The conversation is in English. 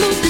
lose